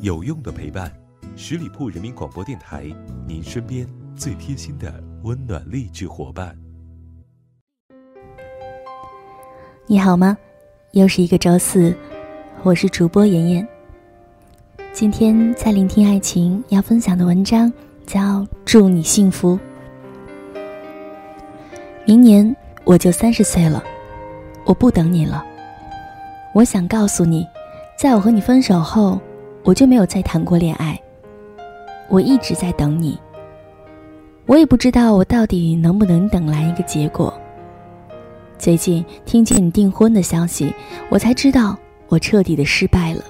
有用的陪伴，十里铺人民广播电台，您身边最贴心的温暖励志伙伴。你好吗？又是一个周四，我是主播妍妍。今天在聆听爱情要分享的文章叫《祝你幸福》。明年我就三十岁了，我不等你了。我想告诉你，在我和你分手后。我就没有再谈过恋爱，我一直在等你。我也不知道我到底能不能等来一个结果。最近听见你订婚的消息，我才知道我彻底的失败了。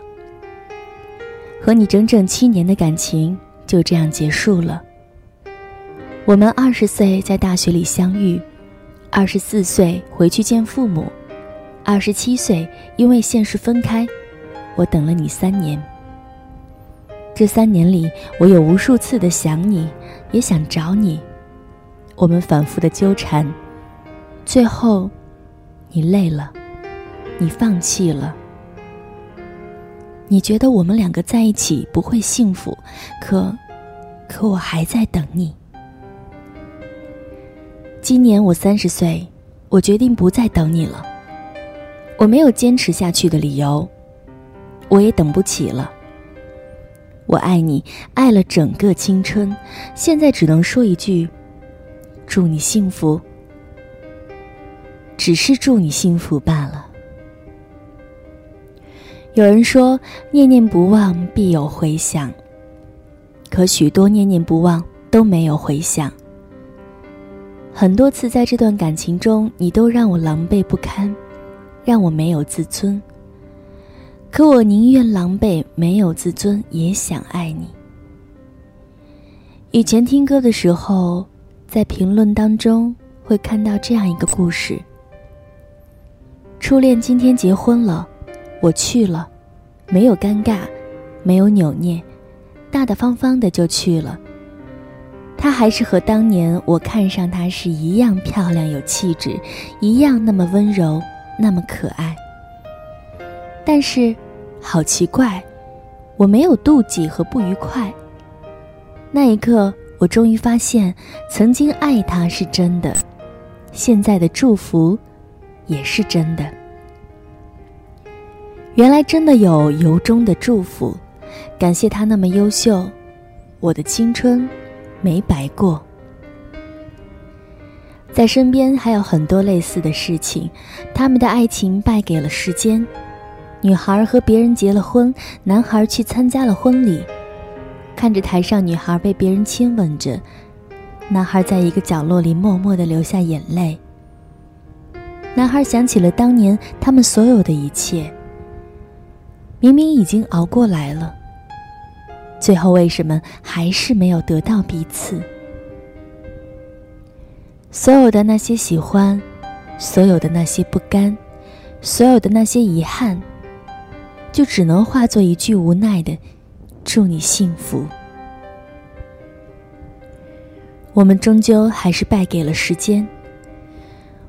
和你整整七年的感情就这样结束了。我们二十岁在大学里相遇，二十四岁回去见父母，二十七岁因为现实分开。我等了你三年。这三年里，我有无数次的想你，也想找你。我们反复的纠缠，最后，你累了，你放弃了。你觉得我们两个在一起不会幸福，可，可我还在等你。今年我三十岁，我决定不再等你了。我没有坚持下去的理由，我也等不起了。我爱你，爱了整个青春，现在只能说一句：祝你幸福。只是祝你幸福罢了。有人说，念念不忘必有回响，可许多念念不忘都没有回响。很多次在这段感情中，你都让我狼狈不堪，让我没有自尊。可我宁愿狼狈，没有自尊，也想爱你。以前听歌的时候，在评论当中会看到这样一个故事：初恋今天结婚了，我去了，没有尴尬，没有扭捏，大大方方的就去了。她还是和当年我看上她时一样漂亮有气质，一样那么温柔，那么可爱。但是。好奇怪，我没有妒忌和不愉快。那一刻，我终于发现，曾经爱他是真的，现在的祝福也是真的。原来真的有由衷的祝福，感谢他那么优秀，我的青春没白过。在身边还有很多类似的事情，他们的爱情败给了时间。女孩和别人结了婚，男孩去参加了婚礼，看着台上女孩被别人亲吻着，男孩在一个角落里默默的流下眼泪。男孩想起了当年他们所有的一切，明明已经熬过来了，最后为什么还是没有得到彼此？所有的那些喜欢，所有的那些不甘，所有的那些遗憾。就只能化作一句无奈的“祝你幸福”。我们终究还是败给了时间。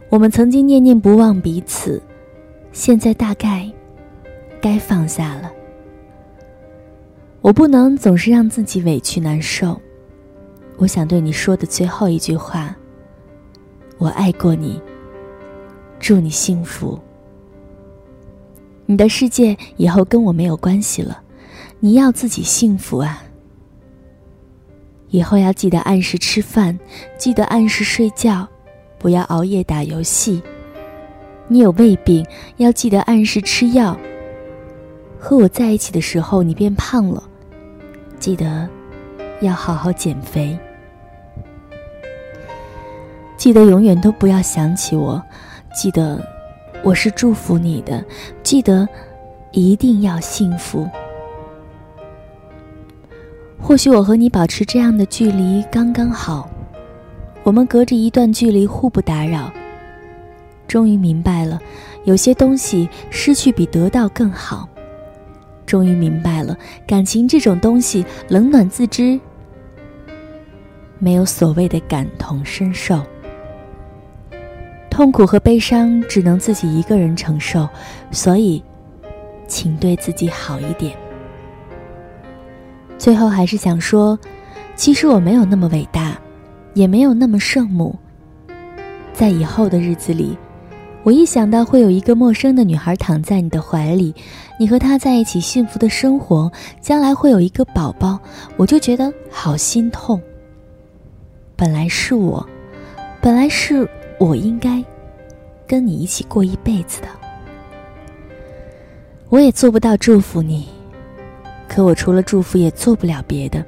我们曾经念念不忘彼此，现在大概该放下了。我不能总是让自己委屈难受。我想对你说的最后一句话：我爱过你，祝你幸福。你的世界以后跟我没有关系了，你要自己幸福啊！以后要记得按时吃饭，记得按时睡觉，不要熬夜打游戏。你有胃病，要记得按时吃药。和我在一起的时候，你变胖了，记得要好好减肥。记得永远都不要想起我，记得。我是祝福你的，记得一定要幸福。或许我和你保持这样的距离刚刚好，我们隔着一段距离互不打扰。终于明白了，有些东西失去比得到更好。终于明白了，感情这种东西冷暖自知，没有所谓的感同身受。痛苦和悲伤只能自己一个人承受，所以，请对自己好一点。最后还是想说，其实我没有那么伟大，也没有那么圣母。在以后的日子里，我一想到会有一个陌生的女孩躺在你的怀里，你和她在一起幸福的生活，将来会有一个宝宝，我就觉得好心痛。本来是我，本来是我应该跟你一起过一辈子的，我也做不到祝福你，可我除了祝福也做不了别的。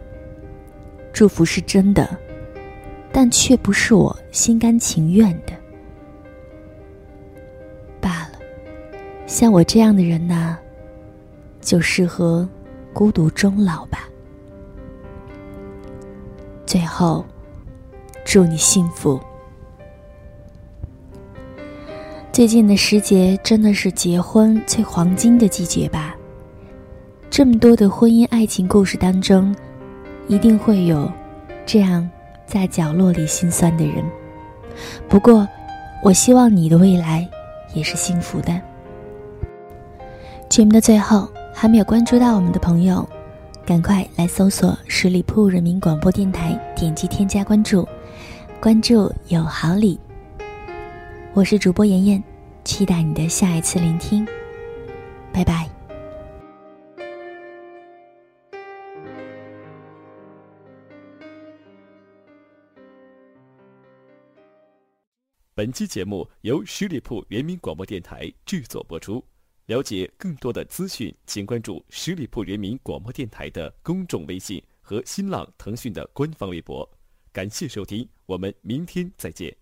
祝福是真的。但却不是我心甘情愿的罢了。像我这样的人呢，就适合孤独终老吧。最后，祝你幸福。最近的时节真的是结婚最黄金的季节吧？这么多的婚姻爱情故事当中，一定会有这样。在角落里心酸的人。不过，我希望你的未来也是幸福的。节目的最后，还没有关注到我们的朋友，赶快来搜索十里铺人民广播电台，点击添加关注，关注有好礼。我是主播妍妍，期待你的下一次聆听。拜拜。本期节目由十里铺人民广播电台制作播出。了解更多的资讯，请关注十里铺人民广播电台的公众微信和新浪、腾讯的官方微博。感谢收听，我们明天再见。